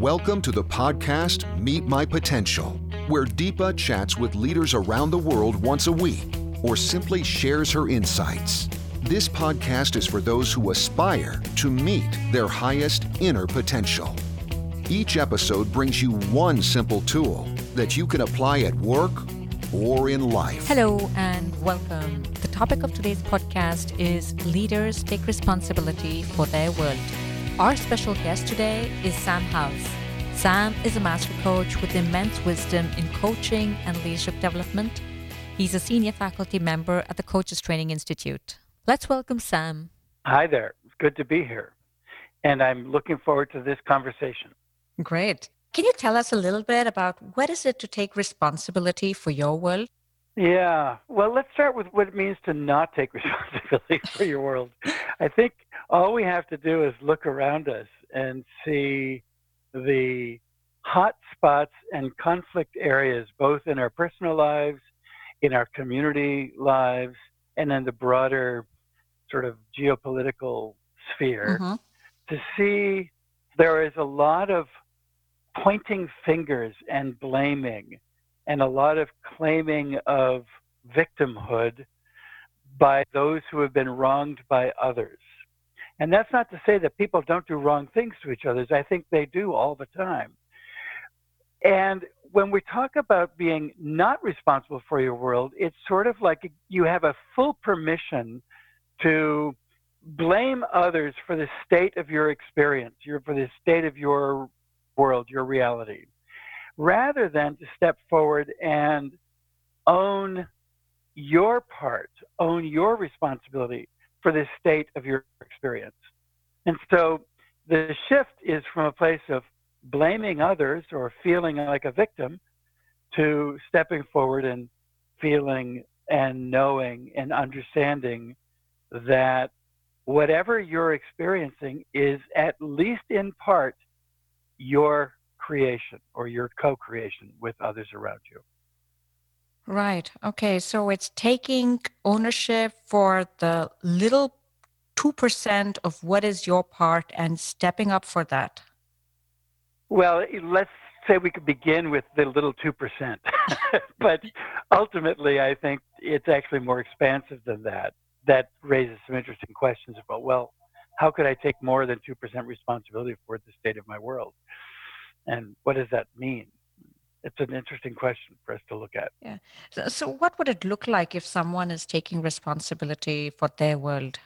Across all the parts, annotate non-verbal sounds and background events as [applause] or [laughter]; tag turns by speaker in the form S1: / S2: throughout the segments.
S1: Welcome to the podcast Meet My Potential, where Deepa chats with leaders around the world once a week or simply shares her insights. This podcast is for those who aspire to meet their highest inner potential. Each episode brings you one simple tool that you can apply at work or in life.
S2: Hello and welcome. The topic of today's podcast is Leaders Take Responsibility for Their World. Our special guest today is Sam House. Sam is a master coach with immense wisdom in coaching and leadership development. He's a senior faculty member at the Coaches Training Institute. Let's welcome Sam.
S3: Hi there. It's good to be here. And I'm looking forward to this conversation.
S2: Great. Can you tell us a little bit about what is it to take responsibility for your world?
S3: Yeah. Well, let's start with what it means to not take [laughs] responsibility for your world. I think all we have to do is look around us and see the hot spots and conflict areas, both in our personal lives, in our community lives, and in the broader sort of geopolitical sphere, mm-hmm. to see there is a lot of pointing fingers and blaming and a lot of claiming of victimhood by those who have been wronged by others. And that's not to say that people don't do wrong things to each other. I think they do all the time. And when we talk about being not responsible for your world, it's sort of like you have a full permission to blame others for the state of your experience, your, for the state of your world, your reality, rather than to step forward and own your part, own your responsibility for the state of your experience. And so the shift is from a place of blaming others or feeling like a victim to stepping forward and feeling and knowing and understanding that whatever you're experiencing is at least in part your creation or your co creation with others around you.
S2: Right. Okay. So it's taking ownership for the little 2% of what is your part and stepping up for that.
S3: Well, let's say we could begin with the little 2%. [laughs] but ultimately, I think it's actually more expansive than that. That raises some interesting questions about, well, how could I take more than 2% responsibility for the state of my world? And what does that mean? It's an interesting question for us to look at.
S2: Yeah. So, so, what would it look like if someone is taking responsibility for their world?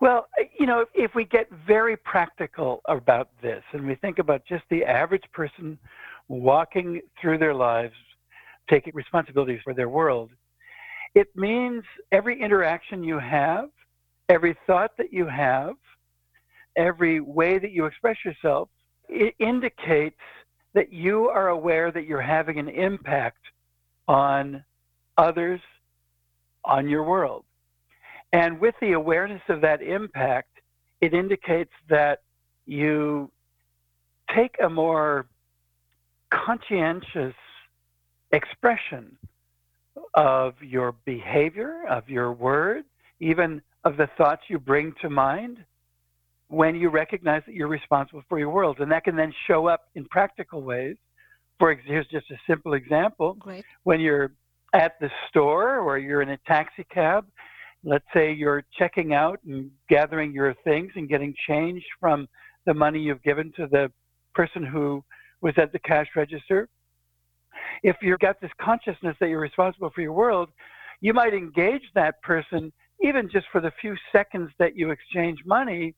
S3: Well, uh, you know, if we get very practical about this and we think about just the average person walking through their lives, taking responsibilities for their world, it means every interaction you have, every thought that you have, every way that you express yourself, it indicates that you are aware that you're having an impact on others, on your world. And with the awareness of that impact, it indicates that you take a more conscientious expression of your behavior, of your word, even of the thoughts you bring to mind when you recognize that you're responsible for your world. And that can then show up in practical ways. For here's just a simple example.
S2: Great.
S3: When you're at the store or you're in a taxi cab, let's say you're checking out and gathering your things and getting change from the money you've given to the person who was at the cash register. If you've got this consciousness that you're responsible for your world, you might engage that person even just for the few seconds that you exchange money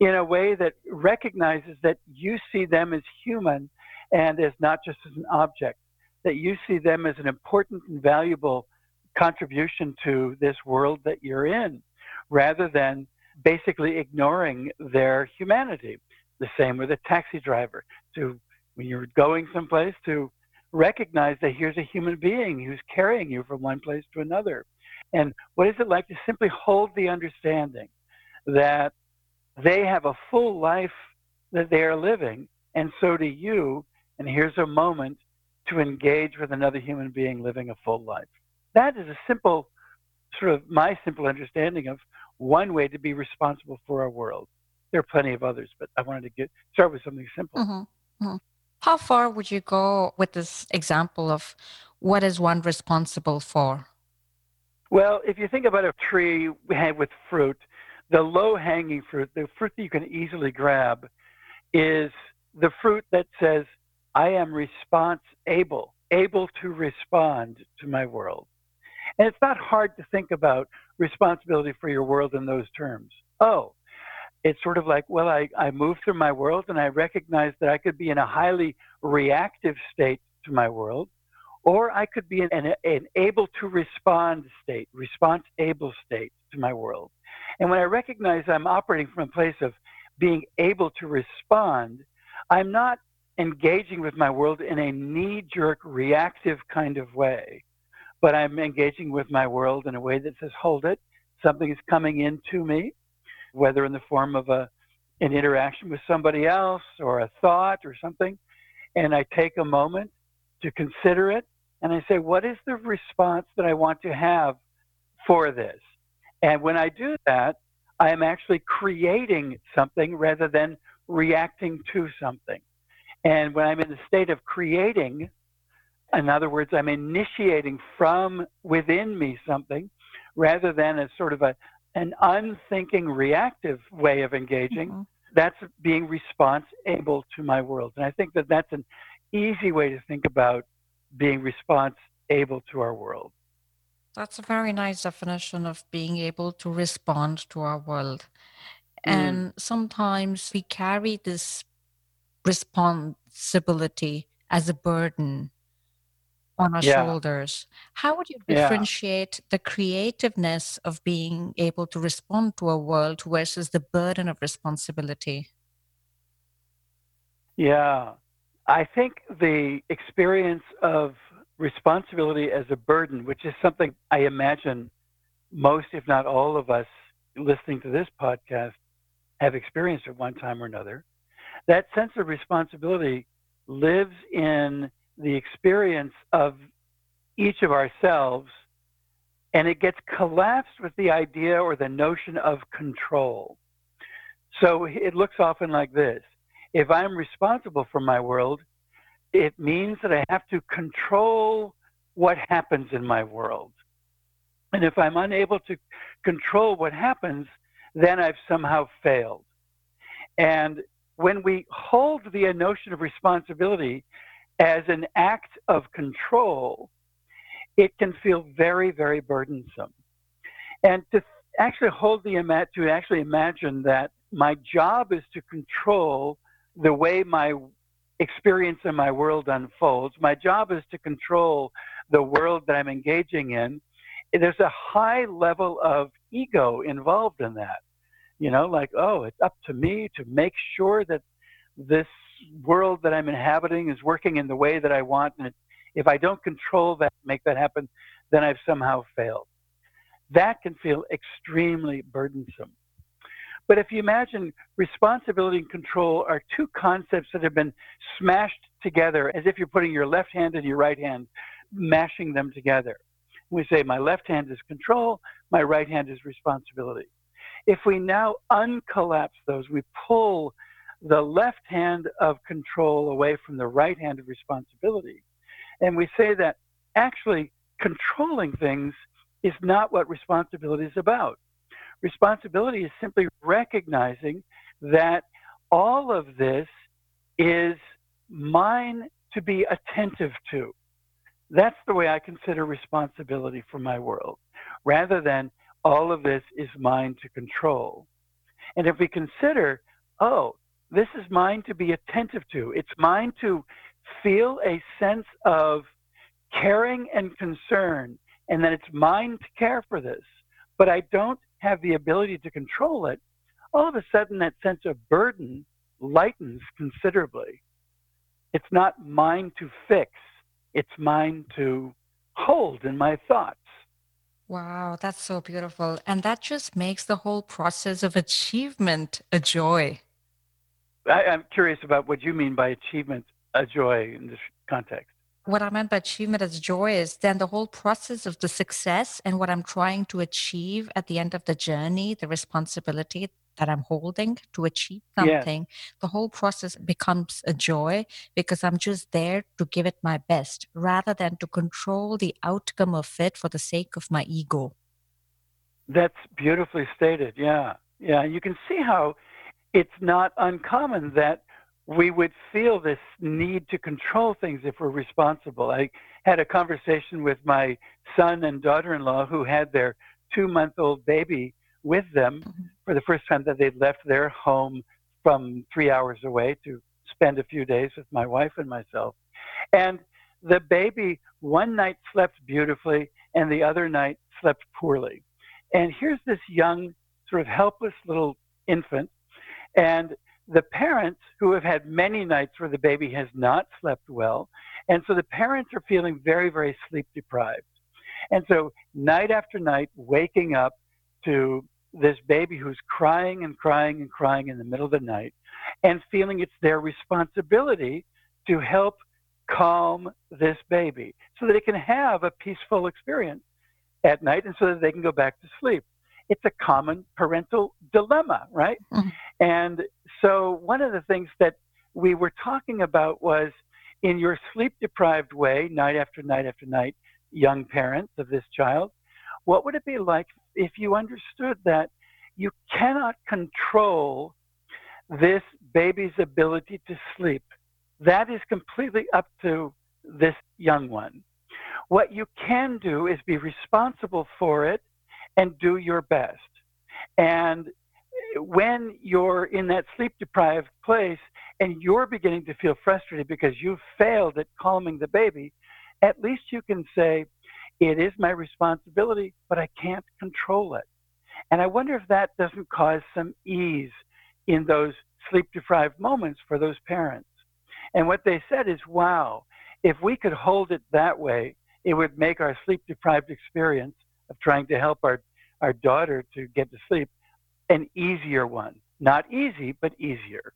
S3: in a way that recognizes that you see them as human and as not just as an object, that you see them as an important and valuable contribution to this world that you're in, rather than basically ignoring their humanity. The same with a taxi driver. To when you're going someplace to recognize that here's a human being who's carrying you from one place to another. And what is it like to simply hold the understanding that they have a full life that they are living, and so do you. And here's a moment to engage with another human being living a full life. That is a simple, sort of my simple understanding of one way to be responsible for our world. there are plenty of others, but I wanted to get start with something simple.
S2: Mm-hmm. Mm-hmm. How far would you go with this example of what is one responsible for?
S3: Well, if you think about a tree with fruit, the low hanging fruit, the fruit that you can easily grab, is the fruit that says, I am response able, able to respond to my world. And it's not hard to think about responsibility for your world in those terms. Oh, it's sort of like, well, I, I move through my world and I recognize that I could be in a highly reactive state to my world, or I could be in an, an able to respond state, response able state to my world. And when I recognize I'm operating from a place of being able to respond, I'm not engaging with my world in a knee jerk reactive kind of way, but I'm engaging with my world in a way that says, hold it, something is coming into me whether in the form of a an interaction with somebody else or a thought or something, and I take a moment to consider it and I say, what is the response that I want to have for this? And when I do that, I am actually creating something rather than reacting to something. And when I'm in the state of creating, in other words, I'm initiating from within me something rather than a sort of a, an unthinking reactive way of engaging mm-hmm. that's being response able to my world and i think that that's an easy way to think about being response able to our world
S2: that's a very nice definition of being able to respond to our world mm. and sometimes we carry this responsibility as a burden on our yeah. shoulders. How would you differentiate yeah. the creativeness of being able to respond to a world versus the burden of responsibility?
S3: Yeah, I think the experience of responsibility as a burden, which is something I imagine most, if not all of us listening to this podcast have experienced at one time or another, that sense of responsibility lives in the experience of each of ourselves and it gets collapsed with the idea or the notion of control. So it looks often like this if I'm responsible for my world, it means that I have to control what happens in my world. And if I'm unable to control what happens, then I've somehow failed. And when we hold the notion of responsibility as an act of control, it can feel very, very burdensome. And to actually hold the to actually imagine that my job is to control the way my experience in my world unfolds. My job is to control the world that I'm engaging in. There's a high level of ego involved in that. You know, like, oh, it's up to me to make sure that this world that I'm inhabiting is working in the way that I want. And if I don't control that, make that happen, then I've somehow failed. That can feel extremely burdensome. But if you imagine responsibility and control are two concepts that have been smashed together as if you're putting your left hand and your right hand, mashing them together. We say, my left hand is control, my right hand is responsibility. If we now uncollapse those, we pull the left hand of control away from the right hand of responsibility. And we say that actually controlling things is not what responsibility is about. Responsibility is simply recognizing that all of this is mine to be attentive to. That's the way I consider responsibility for my world, rather than all of this is mine to control. And if we consider, oh, this is mine to be attentive to. It's mine to feel a sense of caring and concern, and that it's mine to care for this. But I don't have the ability to control it. All of a sudden, that sense of burden lightens considerably. It's not mine to fix, it's mine to hold in my thoughts.
S2: Wow, that's so beautiful. And that just makes the whole process of achievement a joy.
S3: I, am curious about what you mean by achievement, a joy in this context.
S2: What I meant by achievement as joy is then the whole process of the success and what I'm trying to achieve at the end of the journey, the responsibility that I'm holding to achieve something, yes. the whole process becomes a joy because I'm just there to give it my best rather than to control the outcome of it for the sake of my ego.
S3: That's beautifully stated. Yeah. Yeah. You can see how it's not uncommon that we would feel this need to control things if we're responsible. I had a conversation with my son and daughter in law who had their two month old baby with them mm-hmm. for the first time that they'd left their home from three hours away to spend a few days with my wife and myself. And the baby one night slept beautifully and the other night slept poorly. And here's this young, sort of helpless little infant. And the parents who have had many nights where the baby has not slept well. And so the parents are feeling very, very sleep deprived. And so night after night, waking up to this baby who's crying and crying and crying in the middle of the night and feeling it's their responsibility to help calm this baby so that it can have a peaceful experience at night and so that they can go back to sleep. It's a common parental dilemma, right? Mm-hmm. And so one of the things that we were talking about was in your sleep deprived way, night after night after night, young parents of this child, what would it be like if you understood that you cannot control this baby's ability to sleep? That is completely up to this young one. What you can do is be responsible for it and do your best. And when you're in that sleep deprived place and you're beginning to feel frustrated because you've failed at calming the baby, at least you can say, it is my responsibility, but I can't control it. And I wonder if that doesn't cause some ease in those sleep deprived moments for those parents. And what they said is, wow, if we could hold it that way, it would make our sleep deprived experience of trying to help our, our daughter to get to sleep an easier one. Not easy, but easier.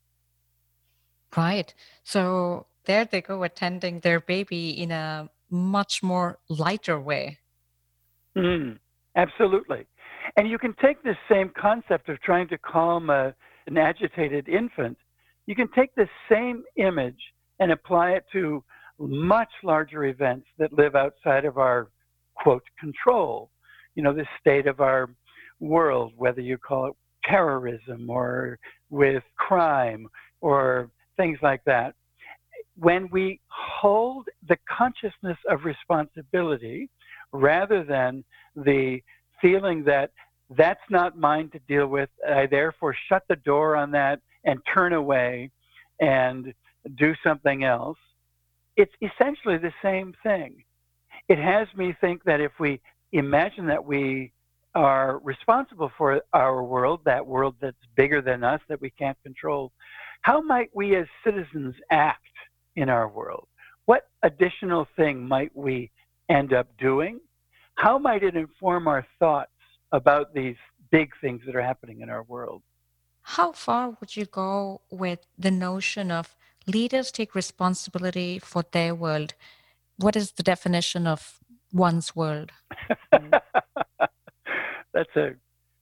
S2: Right. So there they go attending their baby in a much more lighter way.
S3: Mm, absolutely. And you can take this same concept of trying to calm a, an agitated infant, you can take this same image and apply it to much larger events that live outside of our quote control. You know, the state of our world, whether you call it terrorism or with crime or things like that when we hold the consciousness of responsibility rather than the feeling that that's not mine to deal with, I therefore shut the door on that and turn away and do something else, it's essentially the same thing. It has me think that if we imagine that we are responsible for our world, that world that's bigger than us, that we can't control, how might we as citizens act in our world? What additional thing might we end up doing? How might it inform our thoughts about these big things that are happening in our world?
S2: How far would you go with the notion of leaders take responsibility for their world? What is the definition of one's world? [laughs] Mm.
S3: That's a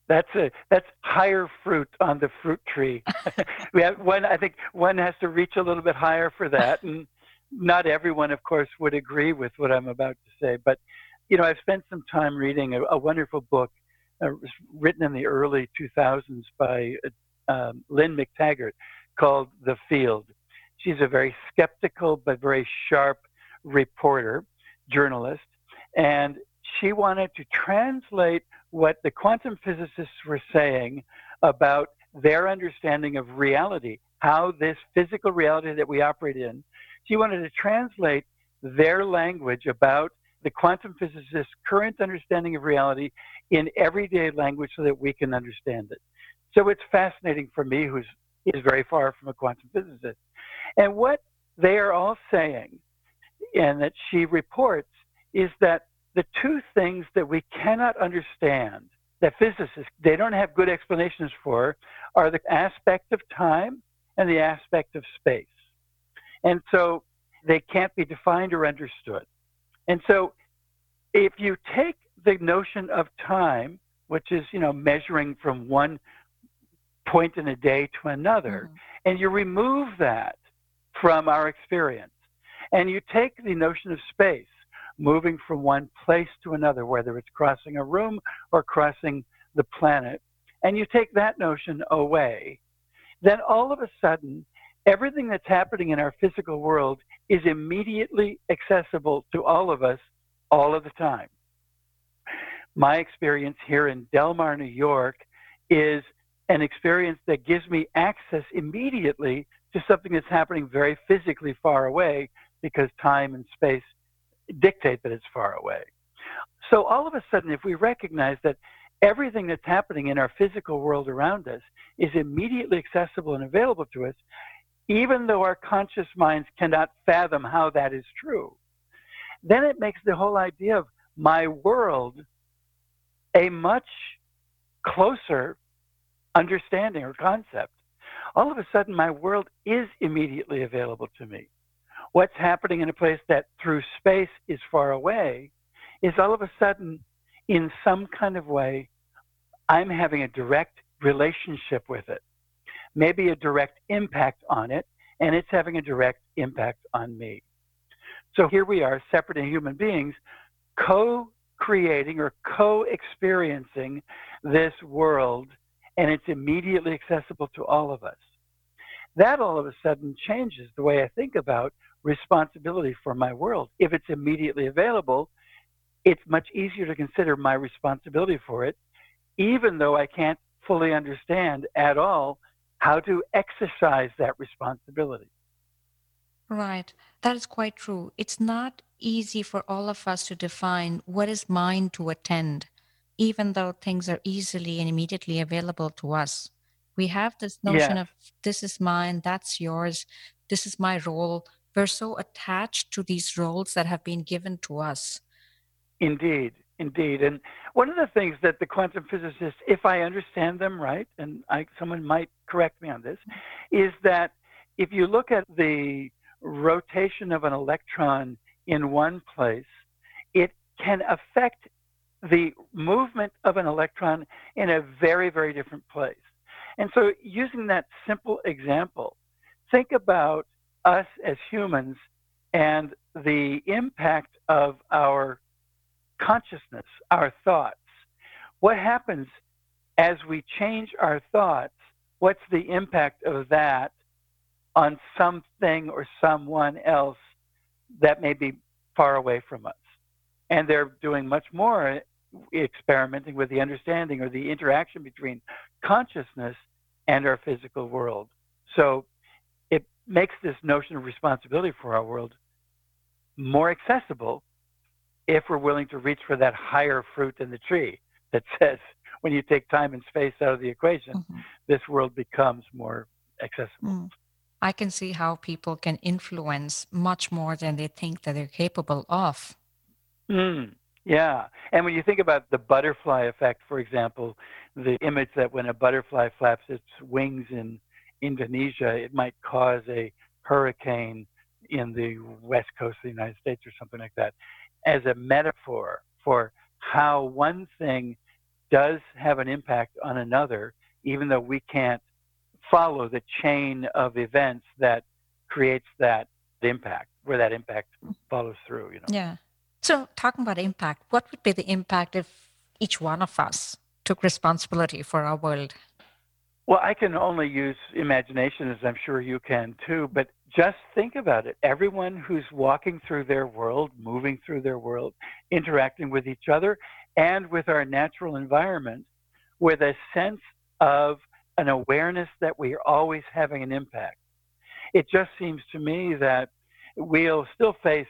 S3: that's a that's higher fruit on the fruit tree. [laughs] we have one. I think one has to reach a little bit higher for that, and not everyone, of course, would agree with what I'm about to say. But you know, I've spent some time reading a, a wonderful book uh, written in the early 2000s by uh, um, Lynne McTaggart called The Field. She's a very skeptical but very sharp reporter, journalist, and she wanted to translate what the quantum physicists were saying about their understanding of reality, how this physical reality that we operate in, she wanted to translate their language about the quantum physicists' current understanding of reality in everyday language so that we can understand it. So it's fascinating for me, who's very far from a quantum physicist. And what they are all saying, and that she reports, is that the two things that we cannot understand that physicists they don't have good explanations for are the aspect of time and the aspect of space and so they can't be defined or understood and so if you take the notion of time which is you know measuring from one point in a day to another.
S2: Mhm.
S3: And you remove that from our experience. And you take the notion of space, moving from one place to another, whether it's crossing a room or crossing the planet, and you take that notion away, then all of a sudden, everything that's happening in our physical world is immediately accessible to all of us all of the time. My experience here in Delmar, New York, is an experience that gives me access immediately to something that's happening very physically far away because time and space dictate that it's far away. So all of a sudden, if we recognize that everything that's happening in our physical world around us is immediately accessible and available to us, even though our conscious minds cannot fathom how that is true, then it makes the whole idea of my world a much closer understanding or concept. All of a sudden, my world is immediately available to me. What's happening in a place that through space is far away is all of a sudden, in some kind of way, I'm having a direct relationship with it, maybe a direct impact on it, and it's having a direct impact on me. So here we are, separate and human beings, co creating or co experiencing this world, and it's immediately accessible to all of us. That all of a sudden changes the way I think about responsibility for my world. If it's immediately available, it's much easier to consider my responsibility for it, even though I can't fully understand at all how to exercise that responsibility.
S2: Right. That is quite true. It's not easy for all of us to define what is mine to attend, even though things are easily and immediately available to us. We have this notion of this is mine, that's yours, this is my role. We're so attached to these roles that have been given to us.
S3: indeed, indeed. And one of the things that the quantum physicists, if I understand them right, and I, someone might correct me on this, is that if you look at the rotation of an electron in one place, it can affect the movement of an electron in a very, very different place. And so, using that simple example, think about us as humans and the impact of our consciousness, our thoughts. What happens as we change our thoughts? What's the impact of that on something or someone else that may be far away from us? And they're doing much more experimenting with the understanding or the interaction between consciousness and our physical world. So makes this notion of responsibility for our world more accessible if we're willing to reach for that higher fruit in the tree that [laughs] says when you take time and space out of the equation,
S2: Mhm.
S3: this world becomes more accessible.
S2: Mm. I can see how people can influence much more than they think that they're capable of.
S3: Mm, yeah. And when you think about the butterfly effect, for example, the image that when a butterfly flaps its wings in Indonesia, it might cause a hurricane in the west coast of the United States or something like that, as a metaphor for how one thing does have an impact on another, even though we can't follow the chain of events that creates that impact, where that impact follows through, you know.
S2: Yeah. So, talking about impact, what would be the impact if each one of us took responsibility for our world?
S3: Well, I can only use imagination, as I'm sure you can too, but just think about it. Everyone who's walking through their world, moving through their world, interacting with each other and with our natural environment with a sense of an awareness that we are always having an impact. It just seems to me that we'll still face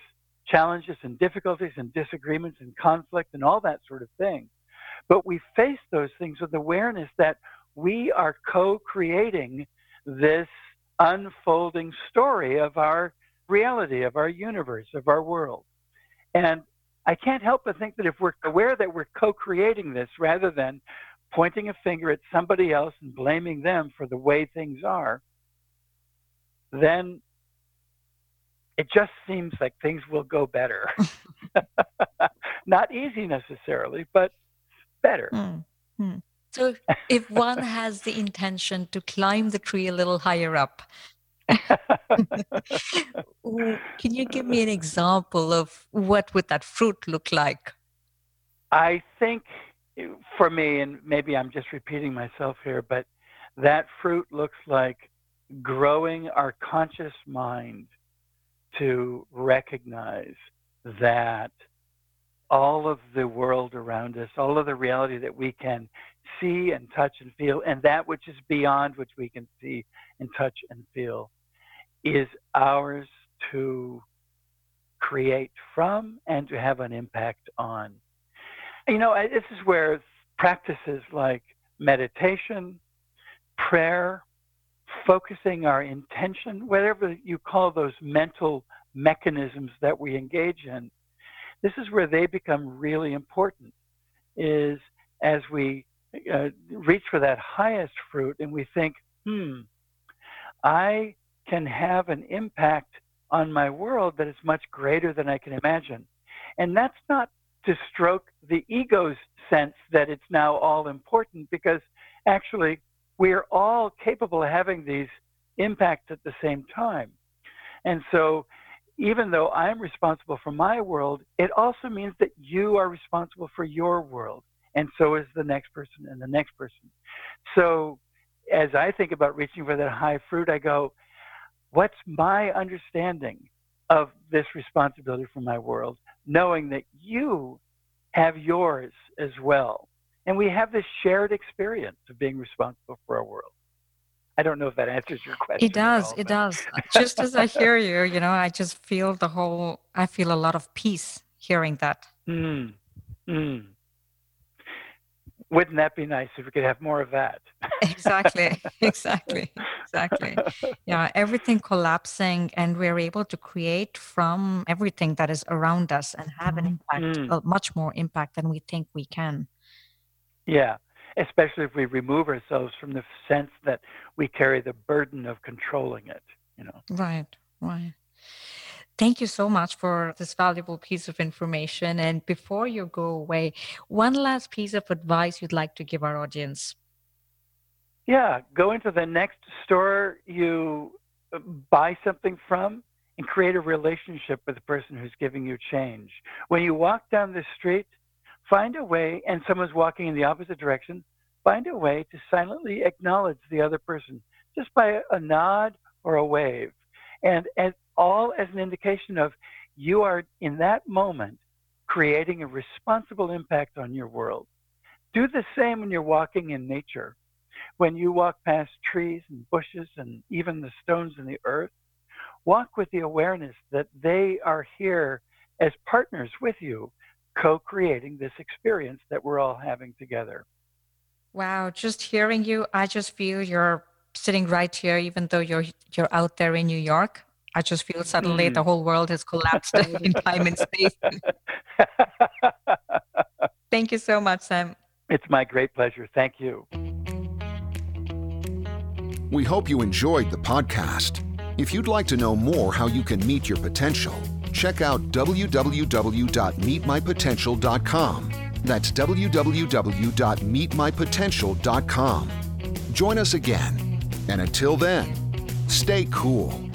S3: challenges and difficulties and disagreements and conflict and all that sort of thing. But we face those things with awareness that we are co creating this unfolding story of our reality, of our universe, of our world. And I can't help but think that if we're aware that we're co creating this rather than pointing a finger at somebody else and blaming them for the way things are, then it just seems like things will go better. [laughs] [laughs] Not easy necessarily, but better.
S2: Hmm. So if one has the intention to climb the tree a little higher up, [laughs] can you give me an example of what would that fruit look like?
S3: I think for me, and maybe I'm just repeating myself here, but that fruit looks like growing our conscious mind to recognize that all of the world around us, all of the reality that we can see and touch and feel, and that which is beyond which we can see and touch and feel, is ours to create from and to have an impact on. You know, this is where practices like meditation, prayer, focusing our intention, whatever you call those mental mechanisms that we engage in, this is where they become really important. Is as we uh, reach for that highest fruit and we think, hmm, I can have an impact on my world that is much greater than I can imagine. And that's not to stroke the ego's sense that it's now all important because actually we're all capable of having these impacts at the same time. And so even though I'm responsible for my world, it also means that you are responsible for your world. And so is the next person and the next person. So as I think about reaching for that high fruit, I go, what's my understanding of this responsibility for my world, knowing that you have yours as well. And we have this shared experience of being responsible for our world. I don't know if that answers your question.
S2: It does.
S3: All,
S2: it does. just as I hear you, you know, I just feel the whole, I feel a lot of peace hearing that. [laughs]
S3: Mm. Mm wouldn't that be nice if we could have more of that? [laughs]
S2: exactly, exactly, exactly. Yeah, everything collapsing, and we're able to create from everything that is around us and have an impact, mm. a much more impact than we think we can.
S3: Yeah, especially if we remove ourselves from the sense that we carry the burden of controlling it. You know.
S2: Right. Right. Thank you so much for this valuable piece of information. And before you go away, one last piece of advice you'd like to give our audience.
S3: Yeah, go into the next store you uh, buy something from and create a relationship with the person who's giving you change. When you walk down the street, find a way, and someone's walking in the opposite direction, find a way to silently acknowledge the other person just by a nod or a wave. And, and all as an indication of you are in that moment creating a responsible impact on your world. Do the same when you're walking in nature. When you walk past trees and bushes and even the stones in the earth, walk with the awareness that they are here as partners with you, co creating this experience that we're all having together.
S2: Wow, just hearing you, I just feel you're sitting right here, even though you're you're out there in New York. I just feel suddenly mm. the whole world has collapsed in time and space. [laughs] Thank you so much, Sam.
S3: It's my great pleasure. Thank you.
S1: We hope you enjoyed the podcast. If you'd like to know more how you can meet your potential, check out www.meetmypotential.com. That's www.meetmypotential.com. Join us again. And until then, stay cool.